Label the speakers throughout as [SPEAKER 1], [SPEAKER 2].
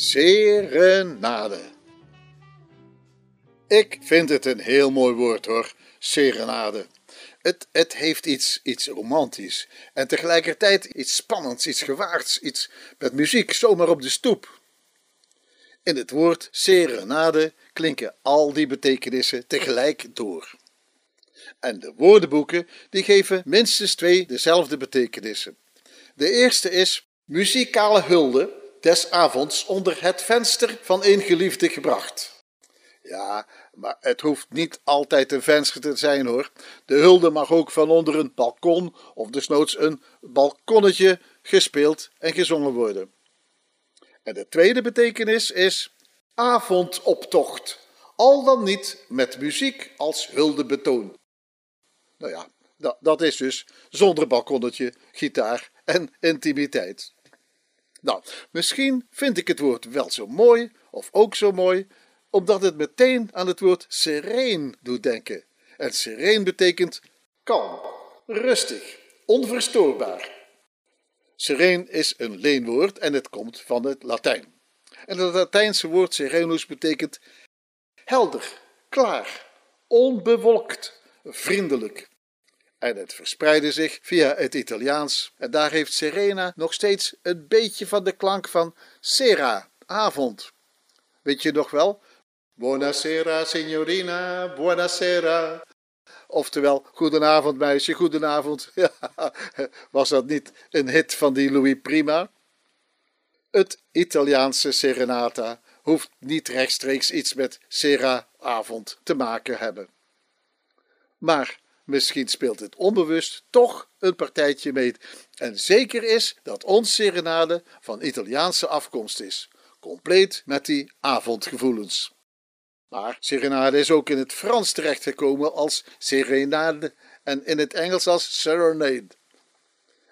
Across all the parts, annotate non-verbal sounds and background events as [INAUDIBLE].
[SPEAKER 1] Serenade. Ik vind het een heel mooi woord hoor, serenade. Het, het heeft iets, iets romantisch en tegelijkertijd iets spannends, iets gewaagds, iets met muziek zomaar op de stoep. In het woord serenade klinken al die betekenissen tegelijk door. En de woordenboeken die geven minstens twee dezelfde betekenissen. De eerste is muzikale hulde des avonds onder het venster van een geliefde gebracht. Ja, maar het hoeft niet altijd een venster te zijn hoor. De hulde mag ook van onder een balkon of desnoods een balkonnetje gespeeld en gezongen worden. En de tweede betekenis is avondoptocht, al dan niet met muziek als huldebetoon. Nou ja, dat, dat is dus zonder balkonnetje, gitaar en intimiteit. Nou, misschien vind ik het woord wel zo mooi, of ook zo mooi, omdat het meteen aan het woord sereen doet denken. En sereen betekent kalm, rustig, onverstoorbaar. Sereen is een leenwoord en het komt van het Latijn. En het Latijnse woord serenus betekent helder, klaar, onbewolkt, vriendelijk. En het verspreidde zich via het Italiaans. En daar heeft Serena nog steeds een beetje van de klank van sera, avond. Weet je nog wel? Buonasera, signorina, buonasera. Oftewel, goedenavond meisje, goedenavond. [LAUGHS] was dat niet een hit van die Louis Prima? Het Italiaanse serenata hoeft niet rechtstreeks iets met sera-avond te maken hebben. Maar Misschien speelt het onbewust toch een partijtje mee. En zeker is dat ons serenade van Italiaanse afkomst is, compleet met die avondgevoelens. Maar serenade is ook in het Frans terechtgekomen als serenade en in het Engels als serenade.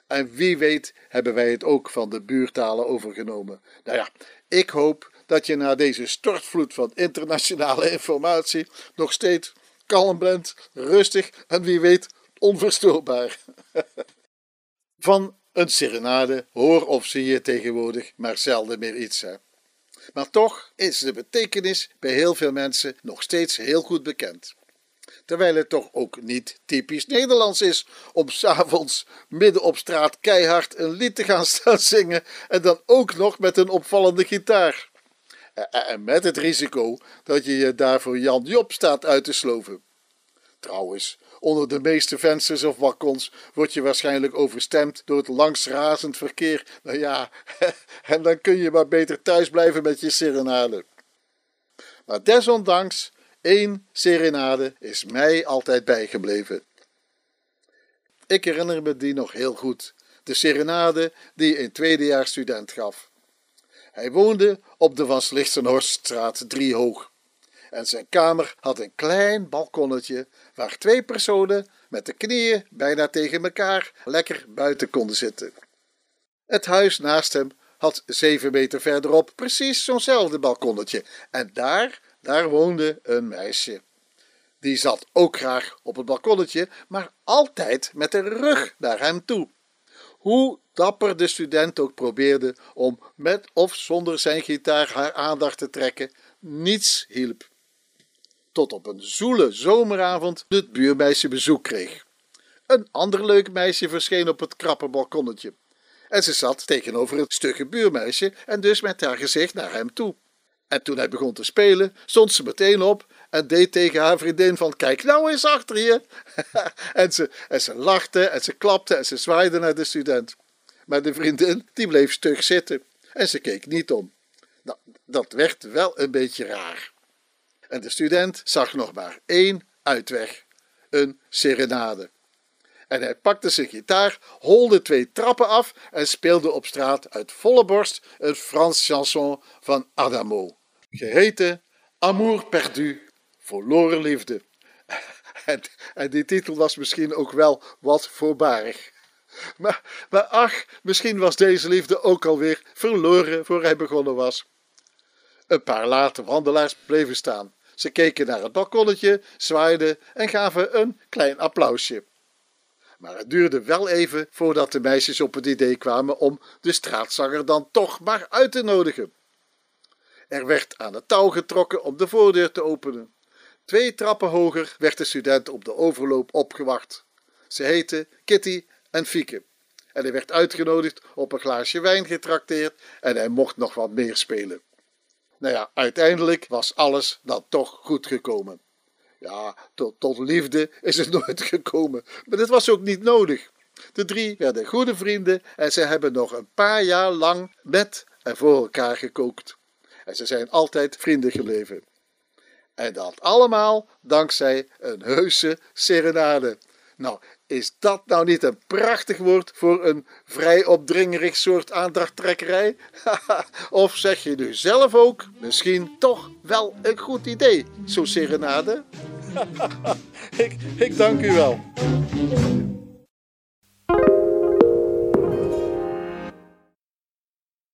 [SPEAKER 1] En wie weet hebben wij het ook van de buurtalen overgenomen. Nou ja, ik hoop dat je na deze stortvloed van internationale [LAUGHS] informatie nog steeds kalm rustig en wie weet onverstoorbaar. [LAUGHS] Van een serenade hoor of zie je tegenwoordig maar zelden meer iets. Hè? Maar toch is de betekenis bij heel veel mensen nog steeds heel goed bekend. Terwijl het toch ook niet typisch Nederlands is om s'avonds midden op straat keihard een lied te gaan [LAUGHS] staan zingen en dan ook nog met een opvallende gitaar. En met het risico dat je je daarvoor Jan Job staat uit te sloven. Trouwens, onder de meeste vensters of balkons word je waarschijnlijk overstemd door het langsrazend verkeer. Nou ja, [LAUGHS] en dan kun je maar beter thuis blijven met je serenade. Maar desondanks, één serenade is mij altijd bijgebleven. Ik herinner me die nog heel goed. De serenade die een tweedejaars student gaf. Hij woonde op de Van Slichtenhorststraat drie hoog en zijn kamer had een klein balkonnetje waar twee personen met de knieën bijna tegen elkaar lekker buiten konden zitten. Het huis naast hem had zeven meter verderop precies zo'nzelfde balkonnetje en daar, daar woonde een meisje. Die zat ook graag op het balkonnetje, maar altijd met de rug naar hem toe. Hoe dapper de student ook probeerde om met of zonder zijn gitaar haar aandacht te trekken, niets hielp tot op een zoele zomeravond het buurmeisje bezoek kreeg. Een ander leuk meisje verscheen op het krappe balkonnetje. En ze zat tegenover het stugge buurmeisje en dus met haar gezicht naar hem toe. En toen hij begon te spelen, stond ze meteen op en deed tegen haar vriendin van kijk nou eens achter je. [LAUGHS] en, ze, en ze lachte en ze klapte en ze zwaaide naar de student. Maar de vriendin die bleef stug zitten en ze keek niet om. Nou, dat werd wel een beetje raar. En de student zag nog maar één uitweg: een serenade. En hij pakte zijn gitaar, holde twee trappen af en speelde op straat uit volle borst een Frans chanson van Adamo, geheten Amour perdu, verloren liefde. [LAUGHS] En, en die titel was misschien ook wel wat voorbarig. Maar, maar ach, misschien was deze liefde ook alweer verloren voor hij begonnen was. Een paar late wandelaars bleven staan. Ze keken naar het balkonnetje, zwaaiden en gaven een klein applausje. Maar het duurde wel even voordat de meisjes op het idee kwamen om de straatzanger dan toch maar uit te nodigen. Er werd aan het touw getrokken om de voordeur te openen. Twee trappen hoger werd de student op de overloop opgewacht. Ze heten Kitty en Fieke. En hij werd uitgenodigd op een glaasje wijn getrakteerd en hij mocht nog wat meer spelen. Nou ja, uiteindelijk was alles dan toch goed gekomen. Ja, tot, tot liefde is het [LAUGHS] nooit gekomen, maar dit was ook niet nodig. De drie werden goede vrienden en ze hebben nog een paar jaar lang met en voor elkaar gekookt. En ze zijn altijd vrienden gebleven. En dat allemaal dankzij een heuse serenade. Nou, is dat nou niet een prachtig woord voor een vrij opdringerig soort aandachttrekkerij? [LAUGHS] of zeg je nu zelf ook misschien toch wel een goed idee, zo'n serenade? [LAUGHS] ik, ik dank u wel.